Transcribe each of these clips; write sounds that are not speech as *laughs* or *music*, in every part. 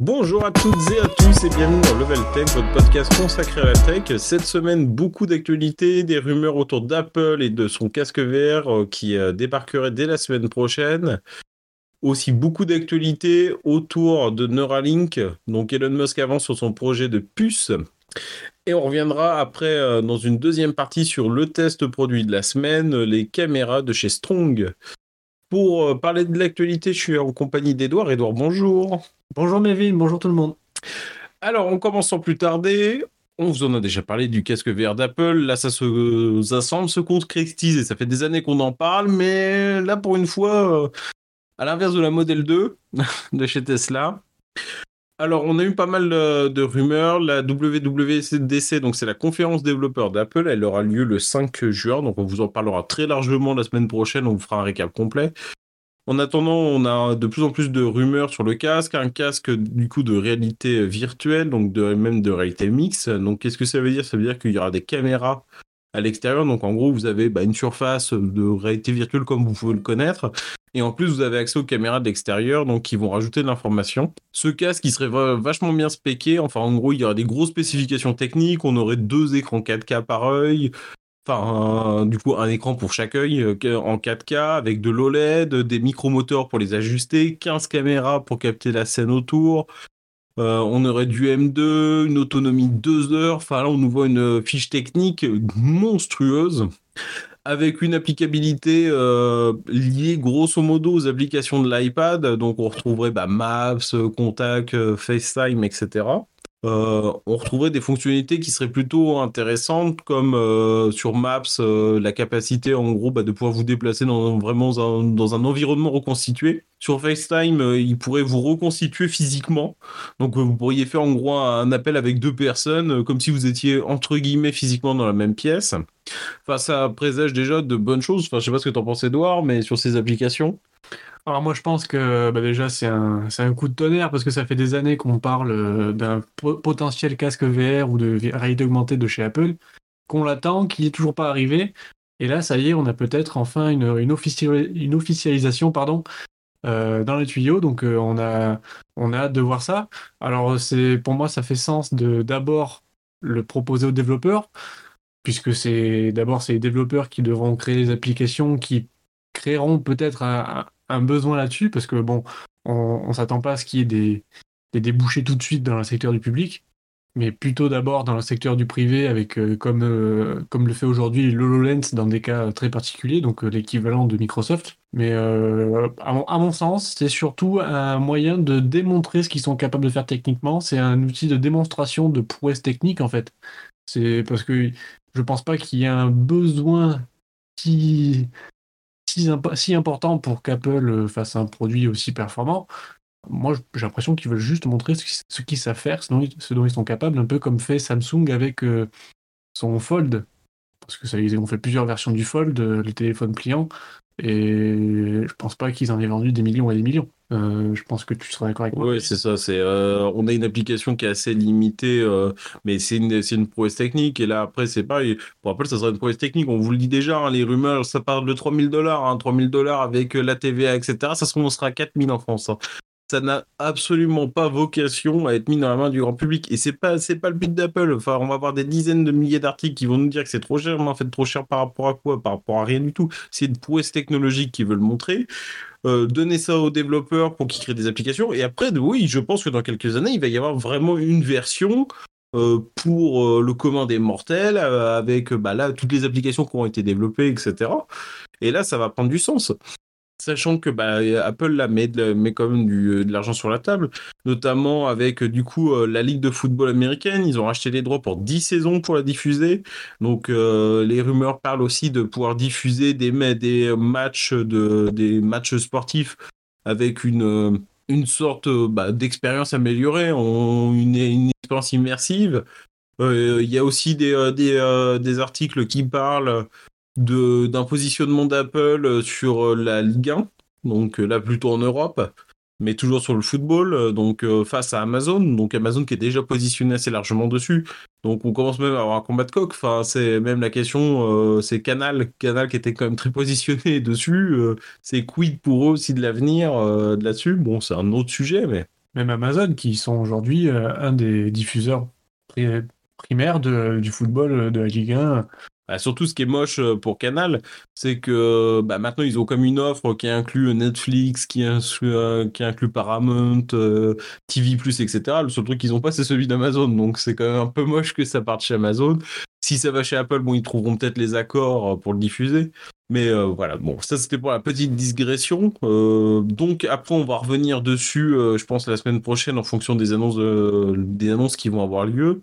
Bonjour à toutes et à tous et bienvenue dans Level Tech, votre podcast consacré à la tech. Cette semaine, beaucoup d'actualités, des rumeurs autour d'Apple et de son casque VR euh, qui euh, débarquerait dès la semaine prochaine. Aussi beaucoup d'actualités autour de Neuralink. Donc Elon Musk avance sur son projet de puce. Et on reviendra après euh, dans une deuxième partie sur le test produit de la semaine, les caméras de chez Strong. Pour euh, parler de l'actualité, je suis en compagnie d'Edouard. Edouard, bonjour. Bonjour Mévin, bonjour tout le monde. Alors, on commence sans plus tarder. On vous en a déjà parlé du casque VR d'Apple. Là, ça, se, ça semble se concrétiser. Ça fait des années qu'on en parle, mais là, pour une fois, euh, à l'inverse de la Model 2 *laughs* de chez Tesla, alors, on a eu pas mal de, rumeurs. La WWDC, donc c'est la conférence développeur d'Apple, elle aura lieu le 5 juin. Donc, on vous en parlera très largement la semaine prochaine. On vous fera un récap complet. En attendant, on a de plus en plus de rumeurs sur le casque, un casque du coup de réalité virtuelle, donc de, même de réalité mixte. Donc qu'est-ce que ça veut dire? Ça veut dire qu'il y aura des caméras à l'extérieur. Donc en gros, vous avez bah, une surface de réalité virtuelle comme vous pouvez le connaître. Et en plus, vous avez accès aux caméras de l'extérieur, donc qui vont rajouter de l'information. Ce casque, qui serait vachement bien spéqué. Enfin, en gros, il y aura des grosses spécifications techniques. On aurait deux écrans 4K par œil. Enfin, du coup, un écran pour chaque œil euh, en 4K avec de l'OLED, des micromoteurs pour les ajuster, 15 caméras pour capter la scène autour, euh, on aurait du M2, une autonomie de 2 heures. Enfin là, on nous voit une fiche technique monstrueuse avec une applicabilité euh, liée grosso modo aux applications de l'iPad. Donc on retrouverait bah, Maps, Contact, euh, FaceTime, etc. Euh, on retrouverait des fonctionnalités qui seraient plutôt intéressantes, comme euh, sur Maps, euh, la capacité en gros bah, de pouvoir vous déplacer dans, vraiment dans un environnement reconstitué. Sur FaceTime, il pourrait vous reconstituer physiquement. Donc vous pourriez faire en gros un appel avec deux personnes, comme si vous étiez entre guillemets physiquement dans la même pièce. Enfin, ça présage déjà de bonnes choses. Enfin, je sais pas ce que tu en penses, Edouard, mais sur ces applications. Alors moi je pense que bah, déjà c'est un, coup de tonnerre parce que ça fait des années qu'on parle euh, d'un potentiel casque VR ou de réalité augmentée de chez Apple, qu'on l'attend, qui est toujours pas arrivé. Et là ça y est, on a peut-être enfin une, officialisation pardon, euh, dans les tuyaux, donc euh, on, a, on hâte de voir ça. Alors c'est pour moi ça fait sens de d'abord le proposer aux développeurs, puisque c'est d'abord c'est les développeurs qui devront créer les applications qui créeront peut-être un, besoin là-dessus, parce que bon, on, ne s'attend pas à ce qu'il y ait des, des, débouchés tout de suite dans le secteur du public, mais plutôt d'abord dans le secteur du privé, avec euh, comme, euh, comme le fait aujourd'hui l'HoloLens dans des cas très particuliers, donc euh, l'équivalent de Microsoft. Mais à mon, à, mon, sens, c'est surtout un moyen de démontrer ce qu'ils sont capables de faire techniquement. C'est un outil de démonstration de prouesse technique, en fait. C'est parce que je pense pas qu'il y ait un besoin si, important pour qu'Apple euh, fasse un produit aussi performant. Moi, j'ai l'impression qu'ils veulent juste montrer ce qu'ils savent faire, ce dont, ils sont capables, un peu comme fait Samsung avec euh, son Fold. Parce que ça, ils ont fait plusieurs versions du Fold, euh, le téléphone pliant, et je pense pas qu'ils en aient vendu des millions et des millions. Euh, je pense que tu seras d'accord avec moi. Oui, c'est ça. C'est, euh, on a une application qui est assez limitée, euh, mais c'est une, c'est une prouesse technique. Et là, après, c'est pareil. Pour Apple, ça sera une prouesse technique. On vous le dit déjà, hein, les rumeurs, ça part de 3000 dollars. Hein, 3000 dollars avec la TVA, etc. Ça se sera à 4000 en France. Hein. Ça n'a absolument pas vocation à être mis dans la main du grand public. Et c'est pas, c'est pas le but d'Apple. Enfin, on va avoir des dizaines de milliers d'articles qui vont nous dire que c'est trop cher, mais en fait, trop cher par rapport à quoi? Par rapport à rien du tout. C'est une prouesse technologique qu'ils veulent montrer. Euh, donner ça aux développeurs pour qu'ils créent des applications. Et après, oui, je pense que dans quelques années, il va y avoir vraiment une version euh, pour euh, le commun des mortels, avec bah, là, toutes les applications qui ont été développées, etc. Et là, ça va prendre du sens. Sachant que bah, Apple là, met, met quand même du, de l'argent sur la table, notamment avec du coup euh, la Ligue de football américaine. Ils ont racheté les droits pour 10 saisons pour la diffuser. Donc euh, les rumeurs parlent aussi de pouvoir diffuser des, matchs, de, matchs sportifs avec une, une sorte bah, d'expérience améliorée, une, expérience immersive. Euh, il y a aussi des articles qui parlent d'un positionnement d'Apple euh, sur euh, la Ligue 1, donc euh, là plutôt en Europe, mais toujours sur le football, donc face à Amazon, donc Amazon qui est déjà positionné assez largement dessus. Donc on commence même à avoir un combat de coq. Enfin, c'est même la question, c'est Canal, Canal qui était quand même très positionné *laughs* dessus. c'est quid pour eux aussi de l'avenir là-dessus? Bon, c'est un autre sujet, mais même Amazon, qui sont aujourd'hui un des diffuseurs primaires du football de la Ligue 1 bah, surtout, ce qui est moche euh, pour Canal, c'est que bah, maintenant ils ont comme une offre qui inclut Netflix, qui inclut, euh, Paramount, euh, TV+, etc. Le seul truc qu'ils ont pas, c'est celui d'Amazon. Donc c'est quand même un peu moche que ça parte chez Amazon. Si ça va chez Apple, bon, ils trouveront peut-être les accords pour le diffuser. Mais voilà, bon, ça c'était pour la petite digression. donc après, on va revenir dessus, je pense, la semaine prochaine en fonction des annonces, des annonces qui vont avoir lieu.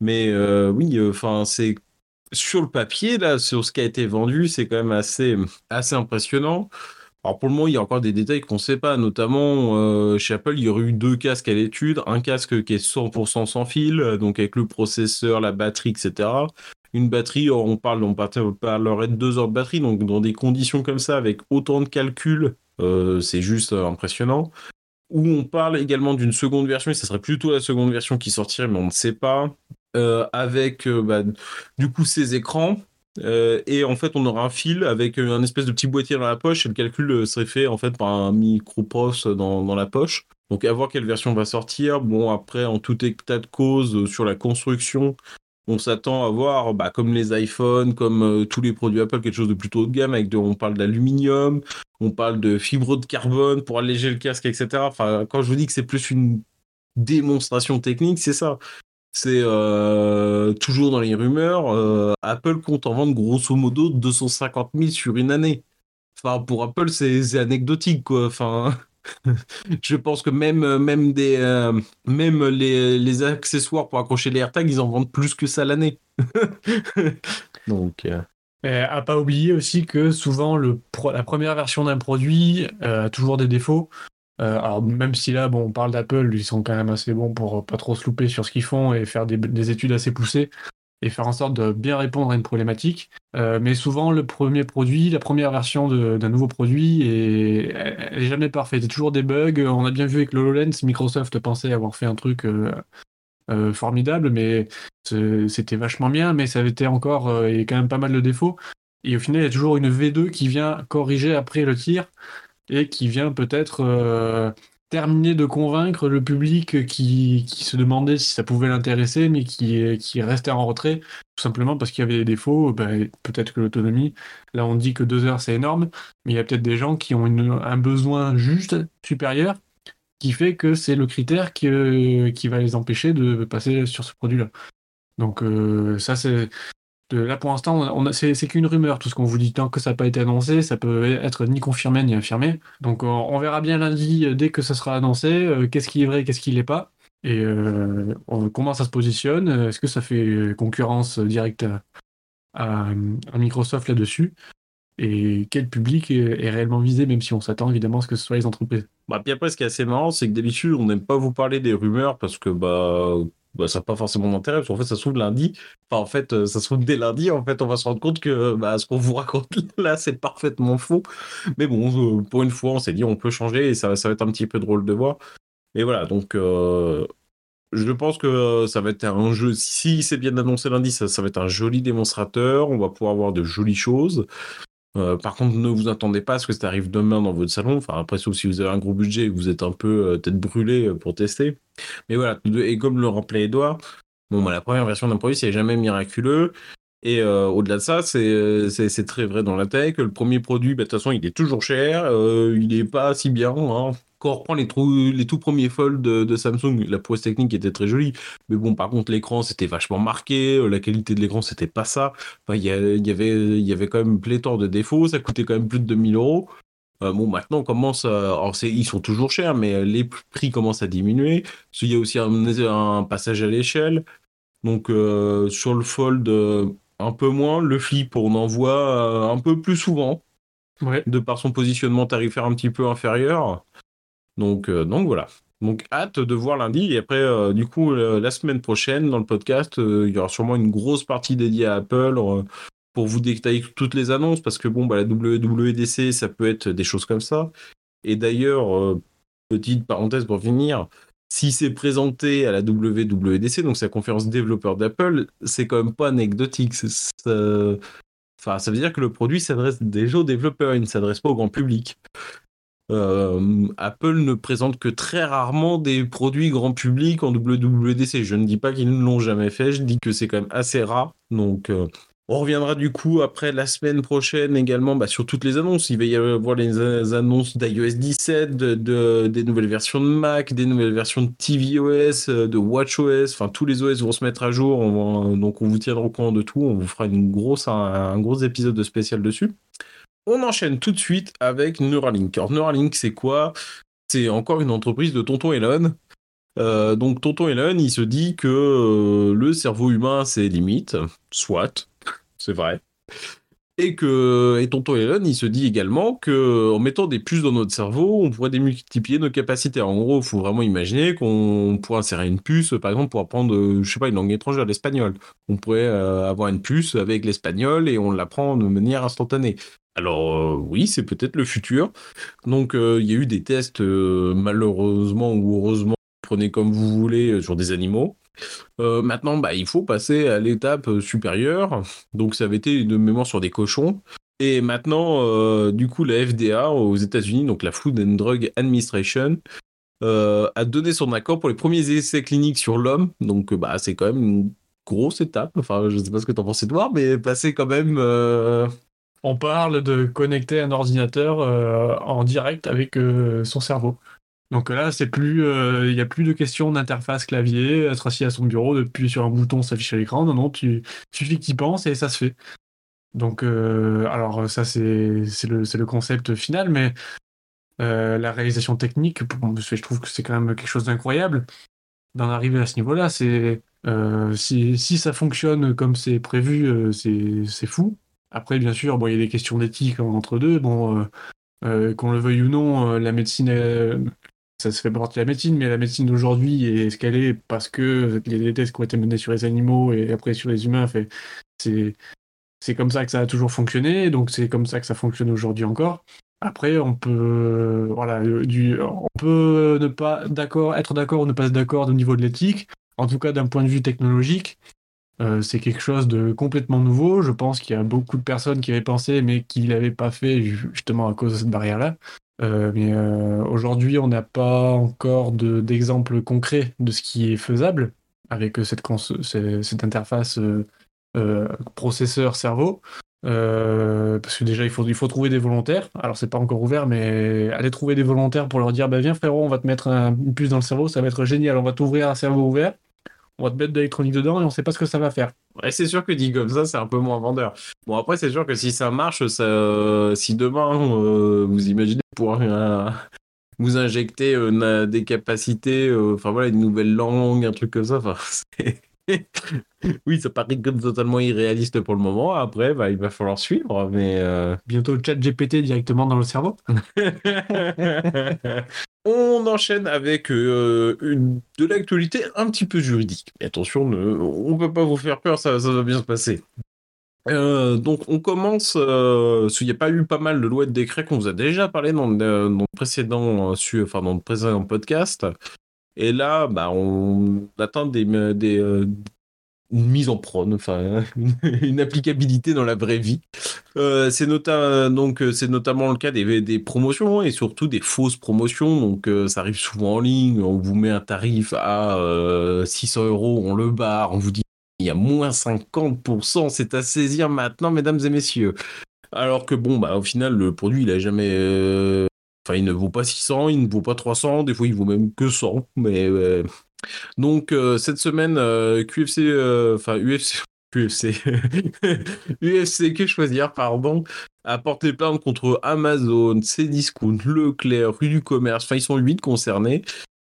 Mais oui, enfin, c'est sur le papier, là, sur ce qui a été vendu, c'est quand même assez, impressionnant. Alors pour le moment, il y a encore des détails qu'on ne sait pas, notamment euh, chez Apple, il y aurait eu deux casques à l'étude, un casque qui est 100% sans fil, donc avec le processeur, la batterie, etc. Une batterie, on parle, on parlerait de deux heures de batterie, donc dans des conditions comme ça, avec autant de calculs, euh, c'est juste impressionnant. Où on parle également d'une seconde version, et ça serait plutôt la seconde version qui sortirait, mais on ne sait pas. Euh, avec euh, bah, du coup ces écrans. Euh, et en fait, on aura un fil avec un espèce de petit boîtier dans la poche et le calcul serait fait en fait par un micro-pros dans, dans la poche. Donc à voir quelle version va sortir. Bon, après, en tout état de cause, sur la construction, on s'attend à voir, bah, comme les iPhones, comme tous les produits Apple, quelque chose de plutôt haut de gamme. Avec de, on parle d'aluminium, on parle de fibre de carbone pour alléger le casque, etc. Enfin, quand je vous dis que c'est plus une démonstration technique, c'est ça. C'est euh, toujours dans les rumeurs. Euh, Apple compte en vendre grosso modo 250 000 sur une année. Pour Apple, c'est anecdotique, *laughs* je pense que même, des, euh, même les, accessoires pour accrocher les AirTags, ils en vendent plus que ça l'année. *laughs* Donc. Pas oublier aussi que souvent la première version d'un produit a toujours des défauts. Euh, alors même si là, bon, on parle d'Apple, ils sont quand même assez bons pour pas trop se louper sur ce qu'ils font et faire des, études assez poussées et faire en sorte de bien répondre à une problématique. Euh, mais souvent, le premier produit, la première version d'un nouveau produit, est, elle jamais parfaite. Il toujours des bugs. On a bien vu avec le HoloLens, Microsoft pensait avoir fait un truc euh, formidable, mais c'était vachement bien, mais ça avait été encore, il y quand même pas mal de défauts. Et au final, il y a toujours une V2 qui vient corriger après le tir et qui vient peut-être euh, terminer de convaincre le public qui, se demandait si ça pouvait l'intéresser, mais qui, qui restait en retrait, tout simplement parce qu'il y avait des défauts. Ben, peut-être que l'autonomie, là on dit que deux heures c'est énorme, mais il y a peut-être des gens qui ont un besoin juste supérieur qui fait que c'est le critère qui, qui va les empêcher de passer sur ce produit-là. Donc euh, ça c'est là pour l'instant, c'est qu'une rumeur, tout ce qu'on vous dit. Tant que ça n'a pas été annoncé, ça peut être ni confirmé ni infirmé. Donc on, verra bien lundi, euh, dès que ça sera annoncé, euh, qu'est-ce qui est vrai, qu'est-ce qui l'est pas. Et euh, comment ça se positionne. Est-ce que ça fait concurrence directe à, Microsoft là-dessus? Et quel public est, réellement visé, même si on s'attend évidemment à ce que ce soit les entreprises? Bah, puis après, ce qui est assez marrant, c'est que d'habitude, on n'aime pas vous parler des rumeurs parce que bah, bah, ça n'a pas forcément d'intérêt, parce qu'en fait, ça se trouve lundi. Enfin, en fait, euh, ça se trouve dès lundi, en fait, on va se rendre compte que bah, ce qu'on vous raconte *laughs* là, c'est parfaitement faux. Mais bon, euh, pour une fois, on s'est dit, on peut changer et ça, ça va être un petit peu drôle de voir. Et voilà, donc, euh, je pense que ça va être un jeu. Si c'est bien annoncé lundi, ça, ça va être un joli démonstrateur. On va pouvoir voir de jolies choses. Par contre, ne vous attendez pas à ce que ça arrive demain dans votre salon. Enfin, après, sauf si vous avez un gros budget et que vous êtes un peu tête brûlée pour tester. Mais voilà, et comme le rappelait Edouard, bon, bah, la première version d'un produit, c'est jamais miraculeux. Et euh, au-delà de ça, c'est très vrai dans la tech. Le premier produit, bah, de toute façon, il est toujours cher. Euh, il n'est pas si bien. Hein. Quand on reprend les, les tout premiers folds de, Samsung, la prouesse technique était très jolie. Mais bon, par contre, l'écran, c'était vachement marqué. Euh, la qualité de l'écran, c'était pas ça. Enfin, y, y, avait, il y avait quand même pléthore de défauts. Ça coûtait quand même plus de 2000 euros. Euh, bon, maintenant, on commence à... Alors, ils sont toujours chers, mais les prix commencent à diminuer. Il y a aussi un, passage à l'échelle. Donc, euh, sur le Fold, euh, un peu moins. Le Flip, on en voit un peu plus souvent. De par son positionnement tarifaire un petit peu inférieur. Donc, donc voilà. Donc, hâte de voir lundi. Et après, du coup, la semaine prochaine, dans le podcast, il y aura sûrement une grosse partie dédiée à Apple pour vous détailler toutes les annonces, parce que bon, bah, la WWDC, ça peut être des choses comme ça. Et d'ailleurs, euh, petite parenthèse pour finir, si c'est présenté à la WWDC, donc c'est la conférence développeur d'Apple, c'est quand même pas anecdotique. Enfin, ça veut dire que le produit s'adresse déjà aux développeurs, il ne s'adresse pas au grand public. Apple ne présente que très rarement des produits grand public en WWDC. Je ne dis pas qu'ils ne l'ont jamais fait, je dis que c'est quand même assez rare. Donc, on reviendra du coup après la semaine prochaine également bah, sur toutes les annonces. Il va y avoir les annonces d'iOS 17, de, des nouvelles versions de Mac, des nouvelles versions de tvOS, euh, de WatchOS. Enfin, tous les OS vont se mettre à jour. donc, on vous tiendra au courant de tout. On vous fera grosse, un, gros épisode de spécial dessus. On enchaîne tout de suite avec Neuralink. Alors, Neuralink, c'est quoi? C'est encore une entreprise de Tonton Elon. Euh, donc Tonton Elon, il se dit que euh, le cerveau humain, c'est limite, soit, c'est vrai. Et que et Tonton Elon, il se dit également que en mettant des puces dans notre cerveau, on pourrait démultiplier nos capacités. En gros, il faut vraiment imaginer qu'on pourrait insérer une puce, par exemple, pour apprendre, pas, une langue étrangère, l'espagnol. On pourrait euh, avoir une puce avec l'espagnol et on l'apprend de manière instantanée. Alors euh, oui, c'est peut-être le futur. Donc euh, il y a eu des tests, malheureusement ou heureusement, prenez comme vous voulez, sur des animaux. Euh, maintenant, bah, il faut passer à l'étape euh, supérieure. Donc, ça avait été de mémoire sur des cochons. Et maintenant, euh, du coup, la FDA aux États-Unis, donc la Food and Drug Administration, a donné son accord pour les premiers essais cliniques sur l'homme. Donc, bah, c'est quand même une grosse étape. Enfin, je sais pas ce que tu en penses, Edouard, mais passer quand même. On parle de connecter un ordinateur en direct avec son cerveau. Donc là, c'est plus, euh, il n'y a plus de question d'interface clavier, être assis à son bureau, d'appuyer sur un bouton, s'affiche à l'écran. Non, non, tu suffit que tu penses et ça se fait. Donc, euh, alors ça, c'est le, concept final, mais euh, la réalisation technique, je trouve que c'est quand même quelque chose d'incroyable d'en arriver à ce niveau-là. C'est si, ça fonctionne comme c'est prévu, c'est fou. Après, bien sûr, bon, il y a des questions d'éthique entre deux. Bon, qu'on le veuille ou non, la médecine ça se fait partie de la médecine, mais la médecine d'aujourd'hui est ce qu'elle est parce que des tests qui ont été menés sur les animaux et après sur les humains. Fait, c'est, c'est comme ça que ça a toujours fonctionné, donc c'est comme ça que ça fonctionne aujourd'hui encore. Après, on peut, voilà, du, on peut ne pas d'accord, être d'accord ou ne pas être d'accord au niveau de l'éthique. En tout cas, d'un point de vue technologique, euh, c'est quelque chose de complètement nouveau. Je pense qu'il y a beaucoup de personnes qui avaient pensé, mais qui ne l'avaient pas fait justement à cause de cette barrière-là. Euh, mais euh, aujourd'hui, on n'a pas encore d'exemple concret de ce qui est faisable avec cette, interface processeur-cerveau. parce que déjà, il faut, il faut trouver des volontaires. Alors, c'est pas encore ouvert, mais aller trouver des volontaires pour leur dire bah, Viens, frérot, on va te mettre une puce dans le cerveau, ça va être génial. On va t'ouvrir un cerveau ouvert, on va te mettre de l'électronique dedans et on sait pas ce que ça va faire. Ouais, c'est sûr que dit comme ça, c'est un peu moins vendeur. Bon, après, c'est sûr que si ça marche, ça, si demain, vous imaginez pour *laughs* vous injecter euh, des capacités, euh, enfin voilà, une nouvelle langue, un truc comme ça. *laughs* oui, ça paraît comme totalement irréaliste pour le moment. Après, bah, il va falloir suivre, mais euh, bientôt le chat GPT directement dans le cerveau. *laughs* On enchaîne avec une, de l'actualité un petit peu juridique. Mais attention, on ne peut pas vous faire peur, ça, ça va bien se passer. Euh, donc on commence, euh, il n'y a pas eu pas mal de lois de décrets qu'on vous a déjà parlé dans, le précédent, euh, enfin dans le précédent podcast. Et là, bah, on attend des, des une mise en prône, enfin *laughs* une, applicabilité dans la vraie vie. c'est donc c'est notamment le cas des, des, promotions et surtout des fausses promotions. Donc ça arrive souvent en ligne. On vous met un tarif à 600 euros, on le barre, on vous dit il y a moins 50%, c'est à saisir maintenant, mesdames et messieurs. Alors que bon, bah au final, le produit, il a jamais. Euh, enfin, il ne vaut pas 600, il ne vaut pas 300, des fois, il vaut même que 100. Mais. Euh, donc, euh, cette semaine, QFC. Enfin, UFC. UFC. *laughs* UFC, *laughs* que choisir, pardon, a porté plainte contre Amazon, Cdiscount, Leclerc, Rue du Commerce. Enfin, ils sont 8 concernés.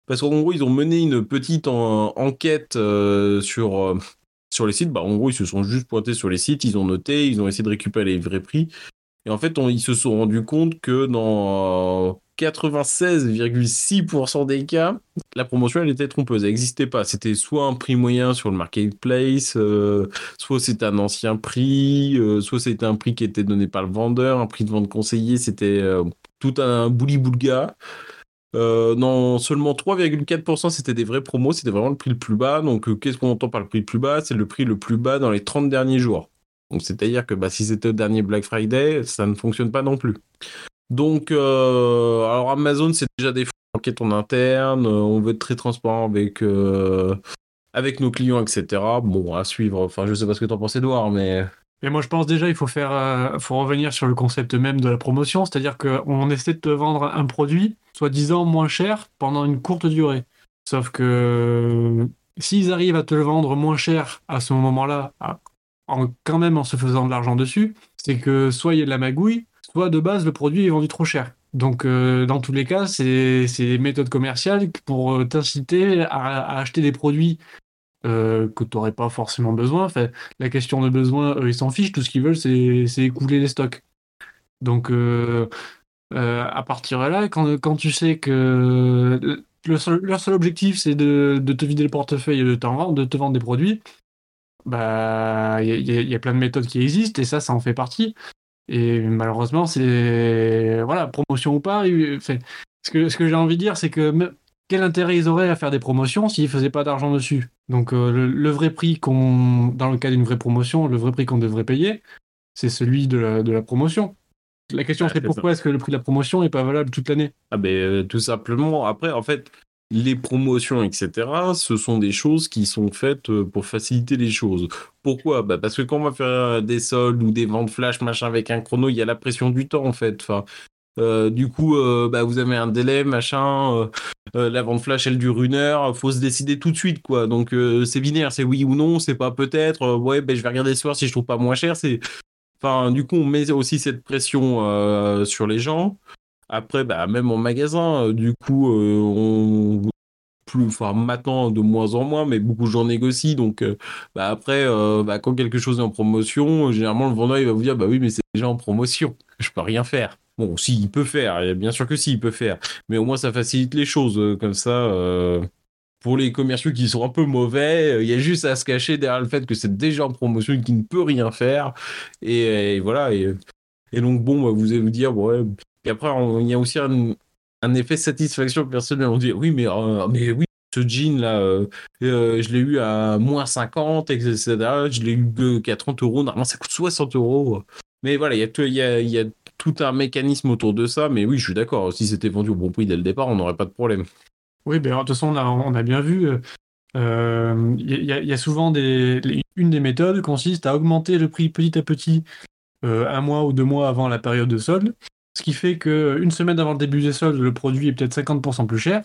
Parce qu'en gros, ils ont mené une petite enquête sur sur les sites, bah, en gros, ils se sont juste pointés sur les sites, ils ont noté, ils ont essayé de récupérer les vrais prix. Et en fait, ils se sont rendus compte que dans 96,6% des cas, la promotion, elle était trompeuse. Elle n'existait pas. C'était soit un prix moyen sur le marketplace, euh, soit c'était un ancien prix, euh, soit c'était un prix qui était donné par le vendeur, un prix de vente conseillé, c'était euh, tout un bouli-boulga. Euh, non, seulement 3,4% c'était des vrais promos, c'était vraiment le prix le plus bas. Donc, euh, qu'est-ce qu'on entend par le prix le plus bas? C'est le prix le plus bas dans les 30 derniers jours. C'est-à-dire que bah, si c'était au dernier Black Friday, ça ne fonctionne pas non plus. Donc, euh, Amazon, c'est déjà des enquêtes en interne. On veut être très transparent avec euh, nos clients, etc. Bon, à suivre. Enfin, je sais pas ce que t'en penses, Edouard, mais. Moi, je pense déjà, il faut faire, euh, faut revenir sur le concept même de la promotion, c'est-à-dire qu'on essaie de te vendre un produit, soi-disant moins cher, pendant une courte durée. Sauf que s'ils arrivent à te le vendre moins cher à ce moment-là, en, quand même en se faisant de l'argent dessus, c'est que soit il y a de la magouille, soit de base le produit est vendu trop cher. Donc euh, dans tous les cas, c'est des méthodes commerciales pour euh, t'inciter à, acheter des produits euh, que tu n'aurais pas forcément besoin. La question de besoin, ils s'en fichent. Tout ce qu'ils veulent, c'est écouler les stocks. Donc, à partir de là, quand, quand, tu sais que le leur seul objectif, c'est de, de, te vider le portefeuille et de, de te vendre des produits, bah, il y, y, a plein de méthodes qui existent et ça, ça en fait partie. Et malheureusement, c'est voilà, promotion ou pas. Ce que, ce que j'ai envie de dire, c'est que quel intérêt ils auraient à faire des promotions s'ils faisaient pas d'argent dessus? Donc euh, le, vrai prix qu'on, dans le cas d'une vraie promotion, le vrai prix qu'on devrait payer, c'est celui de la, de la promotion. La question c'est pourquoi est-ce que le prix de la promotion n'est pas valable toute l'année? Ah ben euh, tout simplement. Après, en fait, les promotions, etc., ce sont des choses qui sont faites euh, pour faciliter les choses. Pourquoi? Bah Parce que quand on va faire des soldes ou des ventes flash, machin, avec un chrono, il y a la pression du temps, en fait. Enfin, euh, du coup, euh, bah, vous avez un délai, machin. Euh, la vente flash, elle dure une heure. Faut se décider tout de suite, quoi. Donc, c'est binaire, c'est oui ou non, c'est pas peut-être. ouais, ben, je vais regarder ce soir si je trouve pas moins cher. C'est, enfin, du coup, on met aussi cette pression sur les gens. Après, bah, même en magasin, du coup, on plus, enfin maintenant de moins en moins, mais beaucoup de gens négocient. Donc, bah, après, bah, quand quelque chose est en promotion, généralement le vendeur il va vous dire, bah oui, mais c'est déjà en promotion, je peux rien faire. Bon, si, il peut faire, bien sûr que si, il peut faire, mais au moins ça facilite les choses, euh, comme ça. Euh, pour les commerciaux qui sont un peu mauvais, euh, il y a juste à se cacher derrière le fait que c'est déjà en promotion et qu'il ne peut rien faire. Et, voilà. Et, donc, bon, bah, vous allez vous dire, ouais. Et après, il y a aussi un, effet satisfaction personnelle. On dit, oui, mais, mais oui, ce jean là, je l'ai eu à moins 50, etc. Je l'ai eu qu'à 30 euros. Normalement, ça coûte 60 euros. Mais voilà, il y a, tout un mécanisme autour de ça, mais oui, je suis d'accord. Si c'était vendu au bon prix dès le départ, on n'aurait pas de problème. Oui, ben, de toute façon, on a, bien vu. Il euh, y, a souvent des. Une des méthodes consiste à augmenter le prix petit à petit euh, un mois ou deux mois avant la période de solde. Ce qui fait qu'une semaine avant le début des soldes, le produit est peut-être 50% plus cher.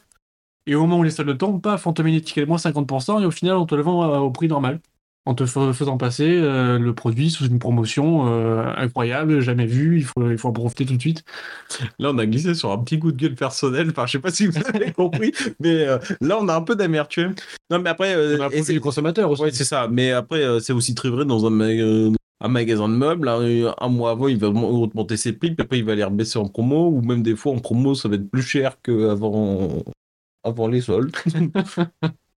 Et au moment où les soldes tombent, paf, on te met une étiquette moins 50% et au final, on te le vend au prix normal en te faisant passer euh, le produit sous une promotion euh, incroyable, jamais vue, il faut, il faut en profiter tout de suite. Là, on a glissé sur un petit coup de gueule personnel, enfin, je sais pas si vous avez *laughs* compris, mais euh, là, on a un peu d'amertume. Non, mais après... c'est du consommateur aussi. Oui, c'est ça, mais après, c'est aussi très vrai dans un, un magasin de meubles, un mois avant, il va augmenter ses prix, puis après, il va les rebaisser en promo, ou même des fois, en promo, ça va être plus cher qu'avant avant les soldes. *laughs*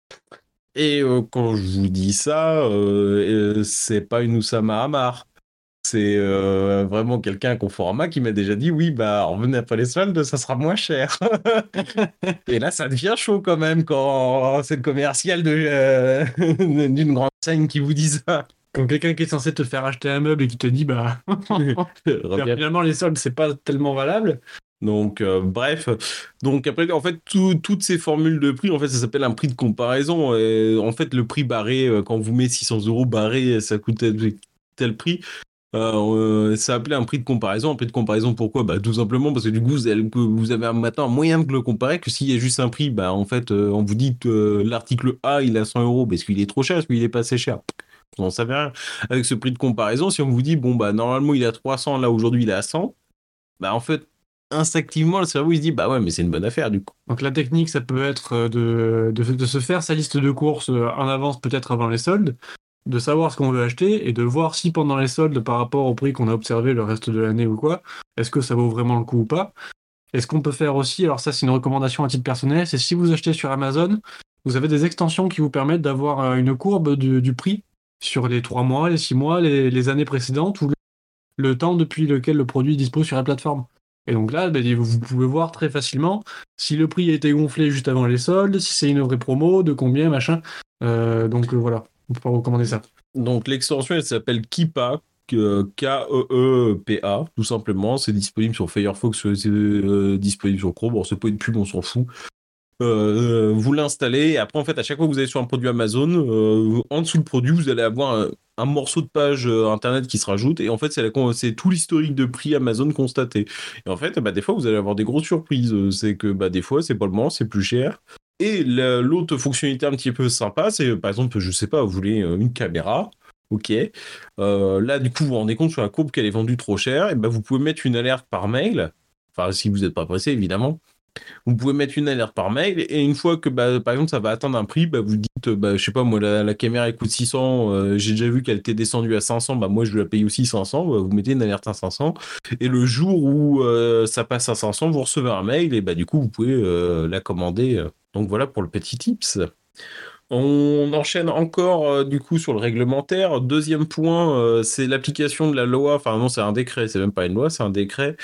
Et euh, quand je vous dis ça, euh, euh, c'est pas une Oussama Hamar. C'est vraiment quelqu'un à Conforama qui m'a déjà dit oui, bah revenez après les soldes, ça sera moins cher. *laughs* Et là, ça devient chaud quand même quand c'est le commercial *laughs* d'une grande scène qui vous dit ça. Quand quelqu'un qui est censé te faire acheter un meuble et qui te dit bah *laughs* *laughs* finalement les soldes c'est pas tellement valable, donc, euh, bref. Donc, après, en fait, toutes ces formules de prix, en fait, ça s'appelle un prix de comparaison. Et, en fait, le prix barré, euh, quand vous mettez 600 euros barré, ça coûte tel, prix. Euh, ça s'appelait un prix de comparaison. Un prix de comparaison, pourquoi? Bah, Tout simplement parce que du coup, vous avez, vous avez maintenant un moyen de le comparer que s'il y a juste un prix, bah, en fait, on vous dit que l'article A, il a 100 euros parce qu'il est trop cher, parce qu'il est pas assez cher. Vous n'en savez rien. Avec ce prix de comparaison, si on vous dit, bon, bah, normalement, il est à 300, là, aujourd'hui, il est à 100, bah, en fait, instinctivement, le cerveau il se dit bah ouais, mais c'est une bonne affaire du coup. Donc la technique, ça peut être euh, de, de, se faire sa liste de courses euh, en avance, peut-être avant les soldes, de savoir ce qu'on veut acheter et de voir si pendant les soldes, par rapport au prix qu'on a observé le reste de l'année ou quoi, est-ce que ça vaut vraiment le coup ou pas? Et ce qu'on peut faire aussi, alors ça c'est une recommandation à titre personnel, c'est si vous achetez sur Amazon, vous avez des extensions qui vous permettent d'avoir euh, une courbe du, prix sur les 3 mois, les 6 mois, les, années précédentes ou le, temps depuis lequel le produit dispose sur la plateforme. Et donc là, ben, vous pouvez voir très facilement si le prix a été gonflé juste avant les soldes, si c'est une vraie promo, de combien, machin. Euh, donc euh, voilà, on peut pas recommander ça. Donc l'extension, elle s'appelle Kipa, K-E-E-P-A, tout simplement. C'est disponible sur Firefox, c'est disponible sur Chrome. Bon, c'est pas une pub, on s'en fout. Vous l'installez. Et après en fait à chaque fois que vous allez sur un produit Amazon en dessous du produit vous allez avoir un, morceau de page internet qui se rajoute. Et en fait c'est tout l'historique de prix Amazon constaté. Et en fait bah, des fois vous allez avoir des grosses surprises. C'est que bah, des fois c'est pas le moment c'est plus cher. Et l'autre fonctionnalité un petit peu sympa, c'est par exemple, je sais pas, vous voulez euh, une caméra, ok. Euh, là, du coup, vous vous rendez compte sur la courbe qu'elle est vendue trop cher, et ben vous pouvez mettre une alerte par mail. Enfin, si vous n'êtes pas pressé, évidemment. Vous pouvez mettre une alerte par mail et une fois que, bah, par exemple, ça va atteindre un prix, bah, vous dites, bah, je sais pas, moi, la, caméra elle coûte 600, euh, j'ai déjà vu qu'elle était descendue à 500, bah, moi, je la payer aussi 500, bah, vous mettez une alerte à 500 et le jour où ça passe à 500, vous recevez un mail et bah, du coup, vous pouvez la commander donc voilà pour le petit tips. On enchaîne encore euh, du coup sur le réglementaire. Deuxième point, euh, c'est l'application de la loi. Enfin non, c'est un décret, c'est même pas une loi, c'est un décret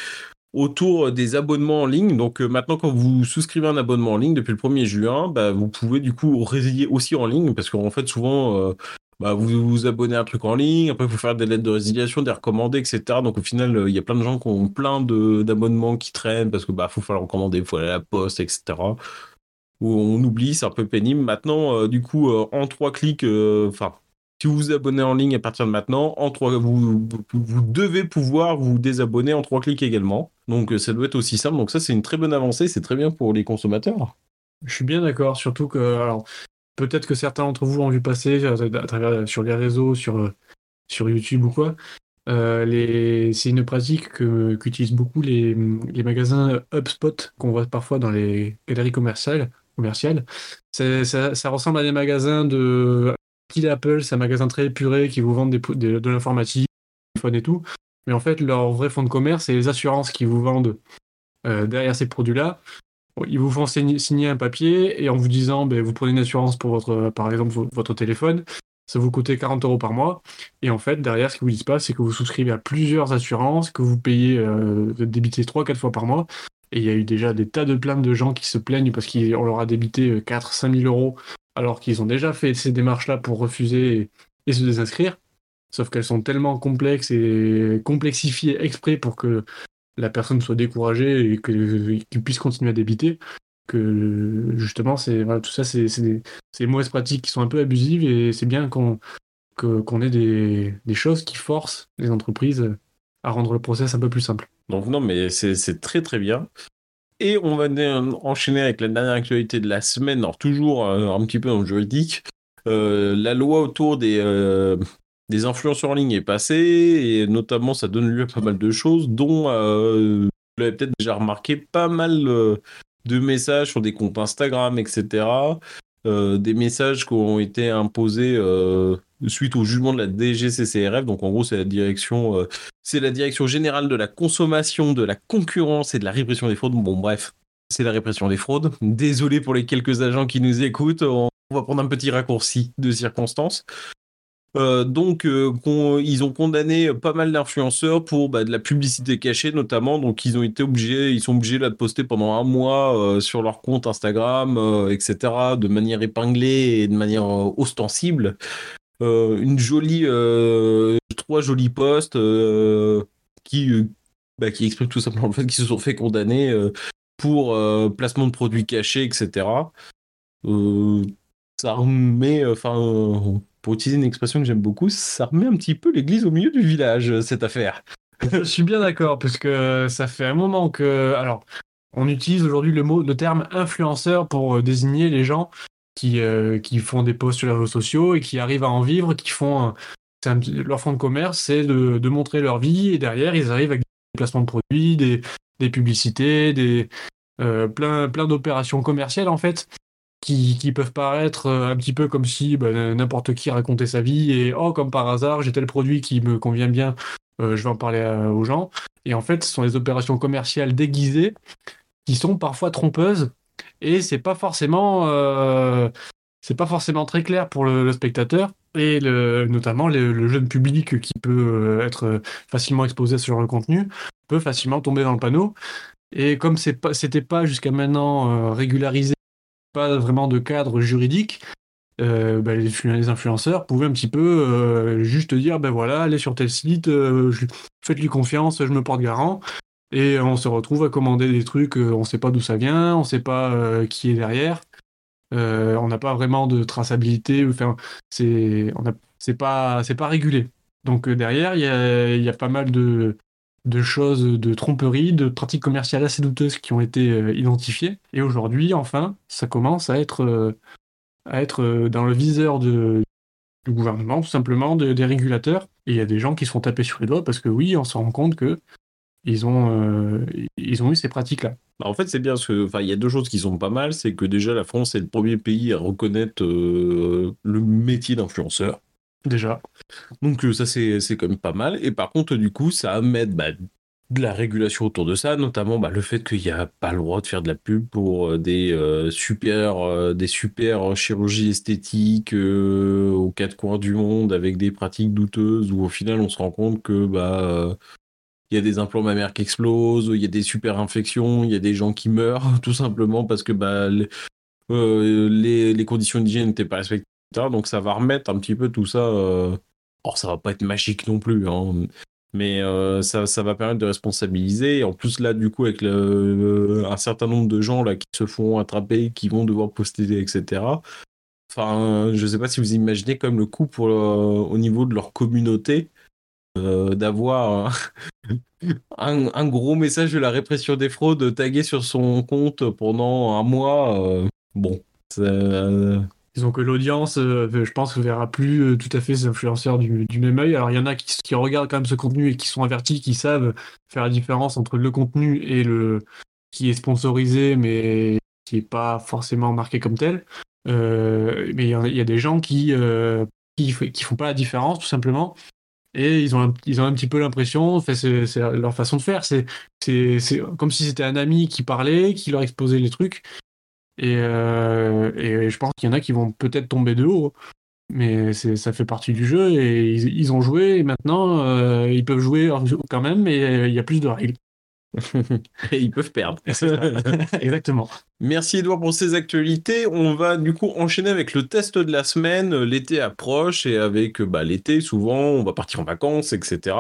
autour des abonnements en ligne. Donc euh, maintenant, quand vous souscrivez un abonnement en ligne depuis le 1er juin, bah, vous pouvez du coup résilier aussi en ligne parce qu'en fait souvent bah, vous vous abonnez à un truc en ligne, après il faut faire des lettres de résiliation, des recommandés, etc. Donc au final, il y a plein de gens qui ont plein d'abonnements qui traînent parce que bah faut faire recommander, il faut aller à la poste, etc où on oublie, c'est un peu pénible. Maintenant, euh, du coup, euh, en trois clics, euh, enfin, si vous vous abonnez en ligne à partir de maintenant, en trois, vous, devez pouvoir vous désabonner en trois clics également. Donc ça doit être aussi simple. Donc ça, c'est une très bonne avancée. C'est très bien pour les consommateurs. Je suis bien d'accord, surtout que, peut-être que certains d'entre vous ont vu passer travers sur les réseaux, sur, sur YouTube ou quoi. C'est une pratique qu'utilisent beaucoup les, les magasins HubSpot qu'on voit parfois dans les galeries commerciales commercial. Ça, ça, ressemble à des magasins de Apple, c'est un magasin très épuré qui vous vendent des, de l'informatique, téléphone et tout. Mais en fait, leur vrai fonds de commerce, c'est les assurances qui vous vendent euh, derrière ces produits-là. Ils vous font signer un papier et en vous disant, ben, vous prenez une assurance pour votre, par exemple, votre téléphone, ça vous coûtait 40 euros par mois. Et en fait, derrière, ce qu'ils vous disent pas, c'est que vous souscrivez à plusieurs assurances, que vous payez, euh, débiter 3-4 fois par mois. Et il y a eu déjà des tas de plaintes de gens qui se plaignent parce qu'on leur a débité 4-5 euh, 000 euros alors qu'ils ont déjà fait ces démarches-là pour refuser et, se désinscrire. Sauf qu'elles sont tellement complexes et complexifiées exprès pour que la personne soit découragée et qu'il puisse continuer à débiter que justement c'est tout ça c'est des, mauvaises pratiques qui sont un peu abusives et c'est bien qu'on qu'on ait des, des, choses qui forcent les entreprises à rendre le process un peu plus simple. Donc non, mais c'est très très bien. Et on va enchaîner avec la dernière actualité de la semaine, alors toujours euh, un petit peu dans le juridique. Euh, la loi autour des, euh, des influenceurs en ligne est passée, et notamment ça donne lieu à pas mal de choses, dont vous l'avez peut-être déjà remarqué, pas mal de messages sur des comptes Instagram, etc. des messages qui ont été imposés suite au jugement de la DGCCRF. Donc en gros, c'est la direction, euh, c'est la direction générale de la consommation, de la concurrence et de la répression des fraudes. Bon bref, c'est la répression des fraudes. Désolé pour les quelques agents qui nous écoutent. On va prendre un petit raccourci de circonstances. Euh, donc, euh, ils ont condamné pas mal d'influenceurs pour bah, de la publicité cachée, notamment. Donc, ils ont été obligés, ils sont obligés de poster pendant un mois sur leur compte Instagram, etc., de manière épinglée et de manière ostensible. Euh, une jolie, euh, trois jolis postes euh, qui, bah, qui expriment tout simplement le fait qu'ils se sont fait condamner pour placement de produits cachés, etc. ça remet, enfin, pour utiliser une expression que j'aime beaucoup, ça remet un petit peu l'église au milieu du village, cette affaire. *laughs* Je suis bien d'accord, parce que ça fait un moment que. Alors, on utilise aujourd'hui le mot, le terme influenceur pour désigner les gens qui, euh, qui font des posts sur les réseaux sociaux et qui arrivent à en vivre, qui font leur fonds de commerce, c'est de, de, montrer leur vie et derrière ils arrivent avec des placements de produits, des, des publicités, des euh, plein, plein d'opérations commerciales en fait. Qui, qui, peuvent paraître euh, un petit peu comme si bah, n'importe qui racontait sa vie et oh comme par hasard j'ai tel produit qui me convient bien je vais en parler aux gens et en fait ce sont des opérations commerciales déguisées qui sont parfois trompeuses et c'est pas forcément euh, c'est pas forcément très clair pour le, spectateur et notamment le, jeune public qui peut euh, être facilement exposé sur le contenu peut facilement tomber dans le panneau. Et comme c'est pas, pas jusqu'à maintenant euh, régularisé, pas vraiment de cadre juridique, bah, les, influenceurs pouvaient un petit peu juste dire ben voilà, allez sur tel site, faites-lui confiance, je me porte garant. Et on se retrouve à commander des trucs, on ne sait pas d'où ça vient, on ne sait pas qui est derrière. on n'a pas vraiment de traçabilité, enfin, c'est pas, pas régulé. Donc derrière, il y a, pas mal de, choses de tromperie, de pratiques commerciales assez douteuses qui ont été identifiées. Et aujourd'hui, enfin, ça commence à être à être euh, dans le viseur du gouvernement, tout simplement, des régulateurs. Et il y a des gens qui se font taper sur les doigts parce que oui, on se rend compte que ils ont, euh, ils ont eu ces pratiques-là. Bah, en fait, c'est bien parce que, enfin, il y a deux choses qui sont pas mal, c'est que déjà la France est le premier pays à reconnaître euh, le métier d'influenceur. Déjà. Donc ça, c'est quand même pas mal. Et par contre, du coup, ça amène bah, de la régulation autour de ça, notamment bah, le fait qu'il n'y a pas le droit de faire de la pub pour euh, des euh, super euh, des super chirurgies esthétiques aux quatre coins du monde avec des pratiques douteuses où au final on se rend compte que bah il y a des implants mammaires qui explosent, il y a des super infections, il y a des gens qui meurent *laughs* tout simplement parce que bah les, les, conditions d'hygiène n'étaient pas respectées, donc ça va remettre un petit peu tout ça. Or ça va pas être magique non plus, hein mais euh, ça, va permettre de responsabiliser. En plus, là, du coup, avec le, un certain nombre de gens là, qui se font attraper, qui vont devoir poster, etc. Enfin, je ne sais pas si vous imaginez comme le coup pour, au niveau de leur communauté euh, d'avoir un, gros message de la répression des fraudes tagué sur son compte pendant un mois. Euh, bon, Disons que l'audience, euh, je pense, ne verra plus euh, tout à fait ces influenceurs du, même œil. Alors il y en a qui, regardent quand même ce contenu et qui sont avertis, qui savent faire la différence entre le contenu et le qui est sponsorisé, mais qui n'est pas forcément marqué comme tel. Euh, mais il y, a des gens qui, qui, font pas la différence, tout simplement. Et ils ont ils ont un petit peu l'impression, c'est leur façon de faire, c'est comme si c'était un ami qui parlait, qui leur exposait les trucs. Euh, et, je pense qu'il y en a qui vont peut-être tomber de haut. Mais ça fait partie du jeu et ils, ont joué et maintenant euh, ils peuvent jouer quand même, mais il y a plus de règles. *laughs* et ils peuvent perdre. *laughs* *laughs* Exactement. Merci Edouard pour ces actualités. On va du coup enchaîner avec le test de la semaine. L'été approche et avec bah, l'été, souvent, on va partir en vacances, etc.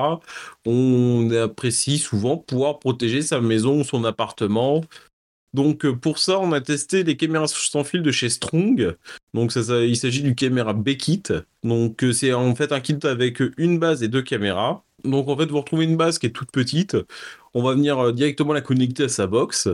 On apprécie souvent pouvoir protéger sa maison ou son appartement donc euh, pour ça, on a testé les caméras sans fil de chez Strong. Donc ça, il s'agit du caméra B-Kit. Donc euh, c'est en fait un kit avec une base et deux caméras. Donc en fait, vous retrouvez une base qui est toute petite. On va venir euh, directement la connecter à sa box.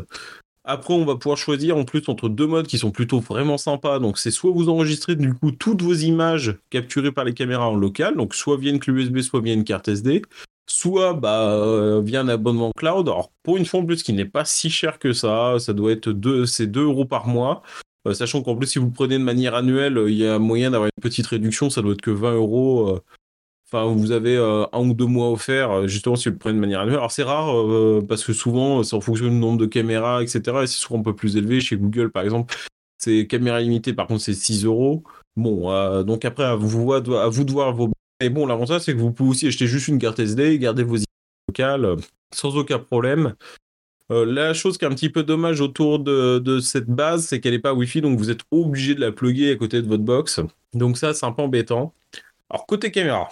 Après, on va pouvoir choisir en plus entre deux modes qui sont plutôt vraiment sympas. Donc, c'est soit vous enregistrez du coup toutes vos images capturées par les caméras en local, donc soit via une clé USB, soit via une carte SD, soit bah, euh, via un abonnement cloud. Alors pour une fois en plus qui n'est pas si cher que ça, ça doit être 2, c'est 2 euros par mois. Euh, sachant qu'en plus si vous le prenez de manière annuelle, il y a moyen d'avoir une petite réduction, ça doit être que 20 euros. Euh. Enfin, vous avez un ou deux mois offerts, justement, si vous le prenez de manière annuelle. Alors, c'est rare, parce que souvent, c'est en fonction du nombre de caméras, etc. Et c'est souvent un peu plus élevé. Chez Google, par exemple, c'est caméra limitée, par contre, c'est 6 euros. Bon, donc après, à vous, à vous de voir vos et bon, l'avantage, c'est que vous pouvez aussi acheter juste une carte SD, garder vos images locales euh, sans aucun problème. Euh, la chose qui est un petit peu dommage autour de, cette base, c'est qu'elle n'est pas Wi-Fi, donc vous êtes obligé de la plugger à côté de votre box. Donc ça, c'est un peu embêtant. Alors côté caméra,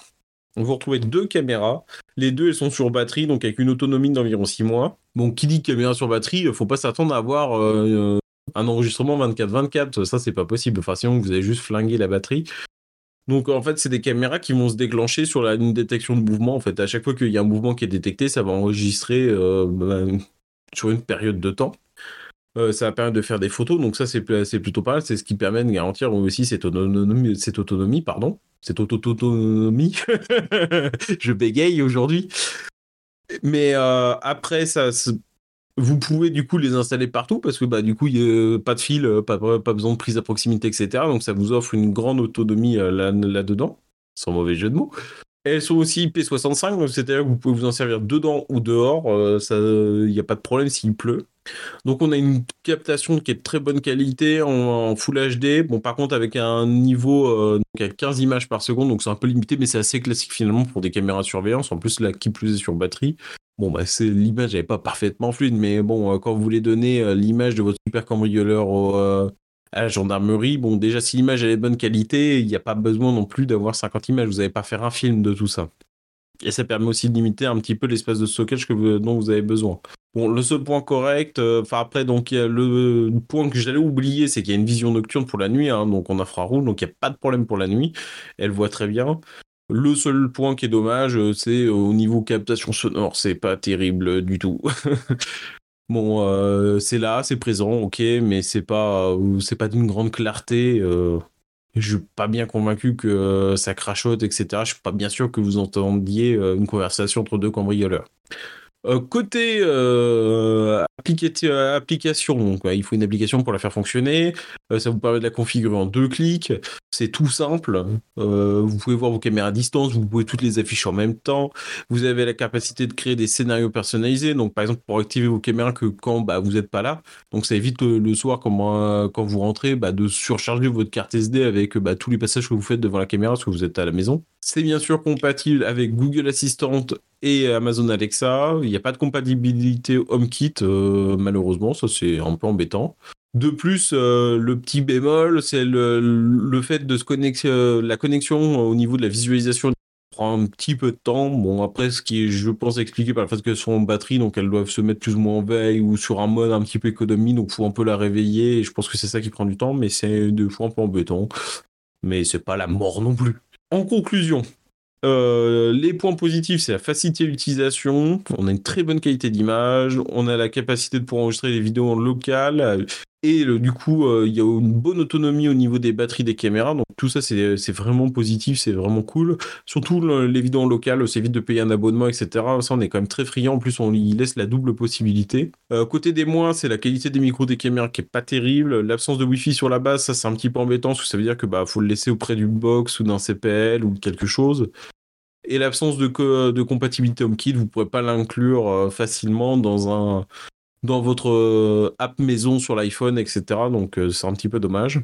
vous retrouvez deux caméras. Les deux, elles sont sur batterie, donc avec une autonomie d'environ 6 mois. Bon, qui dit caméra sur batterie, il faut pas s'attendre à avoir euh, un enregistrement 24-24. Ça, c'est pas possible. Enfin, sinon, vous avez juste flingué la batterie. Donc en fait, c'est des caméras qui vont se déclencher sur une détection de mouvement. En fait, à chaque fois qu'il y a un mouvement qui est détecté, ça va enregistrer euh, ben, sur une période de temps. Euh, ça va permettre de faire des photos, donc ça c'est plutôt pas mal. C'est ce qui permet de garantir aussi cette autonomie, pardon, cette autonomie. *laughs* Je bégaye aujourd'hui. Mais euh, après, ça, vous pouvez du coup les installer partout parce que bah, du coup, il n'y a pas de fil, pas, besoin de prise à proximité, etc. Donc ça vous offre une grande autonomie euh, là-dedans, sans mauvais jeu de mots. Elles sont aussi IP65, donc c'est-à-dire que vous pouvez vous en servir dedans ou dehors, euh, il n'y a pas de problème s'il pleut. Donc on a une captation qui est de très bonne qualité en, Full HD. Bon par contre avec un niveau euh, à 15 images par seconde, donc c'est un peu limité, mais c'est assez classique finalement pour des caméras de surveillance. En plus là qui plus est sur batterie. Bon, bah, c'est l'image n'est pas parfaitement fluide, mais bon, euh, quand vous voulez donner l'image de votre super cambrioleur au, à la gendarmerie. Bon, déjà, si l'image est de bonne qualité, il n'y a pas besoin non plus d'avoir 50 images. Vous n'allez pas faire un film de tout ça. Et ça permet aussi de limiter un petit peu l'espace de stockage que dont vous avez besoin. Bon, le seul point correct, euh, enfin après, donc le point que j'allais oublier, c'est qu'il y a une vision nocturne pour la nuit, hein, donc en infrarouge, donc il n'y a pas de problème pour la nuit. Elle voit très bien. Le seul point qui est dommage, euh, c'est au niveau captation sonore, c'est pas terrible du tout. *laughs* bon, euh, c'est là, c'est présent, ok, mais c'est pas, c'est pas d'une grande clarté. Je suis pas bien convaincu que ça crachote, etc. Je suis pas bien sûr que vous entendiez une conversation entre deux cambrioleurs. Euh, côté euh, euh, application, il faut une application pour la faire fonctionner. ça vous permet de la configurer en deux clics. C'est tout simple. vous pouvez voir vos caméras à distance, vous pouvez toutes les afficher en même temps. Vous avez la capacité de créer des scénarios personnalisés. Donc, par exemple, pour activer vos caméras que quand bah, vous n'êtes pas là. Donc, ça évite le, soir, quand, vous rentrez, bah, de surcharger votre carte SD avec bah, tous les passages que vous faites devant la caméra parce vous êtes à la maison. C'est bien sûr compatible avec Google Assistant et Amazon Alexa. Il n'y a pas de compatibilité HomeKit, euh, malheureusement, ça c'est un peu embêtant. De plus, euh, le petit bémol, c'est le, fait de se connecter, euh, la connexion au niveau de la visualisation prend un petit peu de temps. Bon, après, ce qui je pense, expliqué par le fait qu'elles sont en batterie, donc elles doivent se mettre plus ou moins en veille ou sur un mode un petit peu économie, donc faut un peu la réveiller. Je pense que c'est ça qui prend du temps, mais c'est deux fois un peu embêtant. Mais c'est pas la mort non plus. En conclusion, euh, les points positifs, c'est la facilité d'utilisation. On a une très bonne qualité d'image. On a la capacité de pouvoir enregistrer des vidéos en local. Et du coup, euh, il y a une bonne autonomie au niveau des batteries des caméras. Donc tout ça, c'est vraiment positif, c'est vraiment cool. Surtout les vidéos en local, c'est vite de payer un abonnement, etc. Ça, on est quand même très friand. En plus, on y laisse la double possibilité. Euh, côté des moins, c'est la qualité des micros des caméras qui est pas terrible. L'absence de Wi-Fi sur la base, ça c'est un petit peu embêtant, parce que ça veut dire que bah faut le laisser auprès du box ou d'un CPL ou quelque chose. Et l'absence de, de compatibilité HomeKit, vous pourrez pas l'inclure euh, facilement dans un dans votre euh, app maison sur l'iPhone, etc. Donc euh, c'est un petit peu dommage.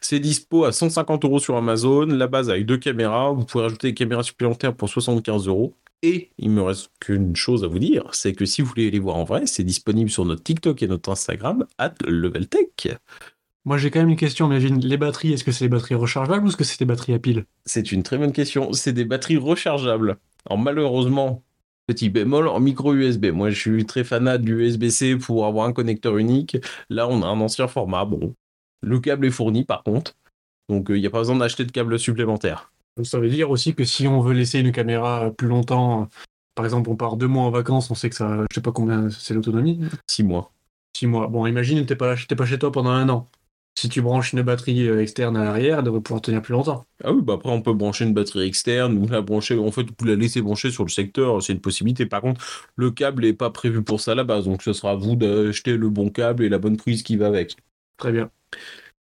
C'est dispo à 150 euros sur Amazon, la base avec deux caméras. Vous pouvez rajouter des caméras supplémentaires pour 75 euros. Et il me reste qu'une chose à vous dire, c'est que si vous voulez les voir en vrai, c'est disponible sur notre TikTok et notre Instagram, at LevelTech. Moi j'ai quand même une question, mais les batteries, est-ce que c'est des batteries rechargeables ou est-ce que c'est des batteries à pile? C'est une très bonne question. C'est des batteries rechargeables. Alors malheureusement, Petit bémol en micro USB. Moi, je suis très fanat du USB-C pour avoir un connecteur unique. Là, on a un ancien format. Bon, le câble est fourni par contre. Donc, euh, il n'y a pas besoin d'acheter de câble supplémentaire. Ça veut dire aussi que si on veut laisser une caméra plus longtemps, par exemple, on part deux mois en vacances, on sait que ça, je sais pas combien c'est l'autonomie. Six mois. Six mois. Bon, imagine, t'es pas, pas chez toi pendant un an si tu branches une batterie euh, externe à l'arrière, elle devrait pouvoir tenir plus longtemps. Ah oui, bah après on peut brancher une batterie externe ou la brancher, en fait, vous la laisser brancher sur le secteur, c'est une possibilité. Par contre, le câble n'est pas prévu pour ça à la base, donc ce sera à vous d'acheter le bon câble et la bonne prise qui va avec. Très bien.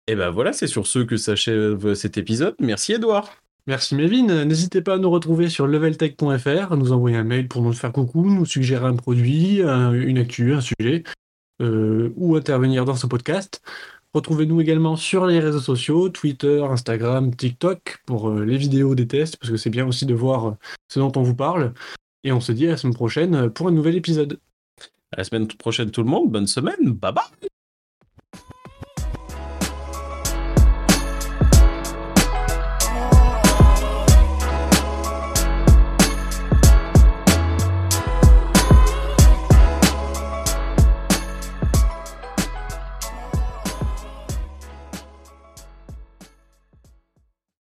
Et ben voilà, c'est sur ce que s'achève cet épisode. Merci Edouard. Merci Mévin. N'hésitez pas à nous retrouver sur leveltech.fr, nous envoyer un mail pour nous faire coucou, nous suggérer un produit, une actu, un sujet, euh, ou intervenir dans ce podcast. Retrouvez-nous également sur les réseaux sociaux, Twitter, Instagram, TikTok, pour euh, les vidéos des tests, parce que c'est bien aussi de voir euh, ce dont on vous parle. Et on se dit à la semaine prochaine pour un nouvel épisode. À la semaine prochaine tout le monde, bonne semaine, bye bye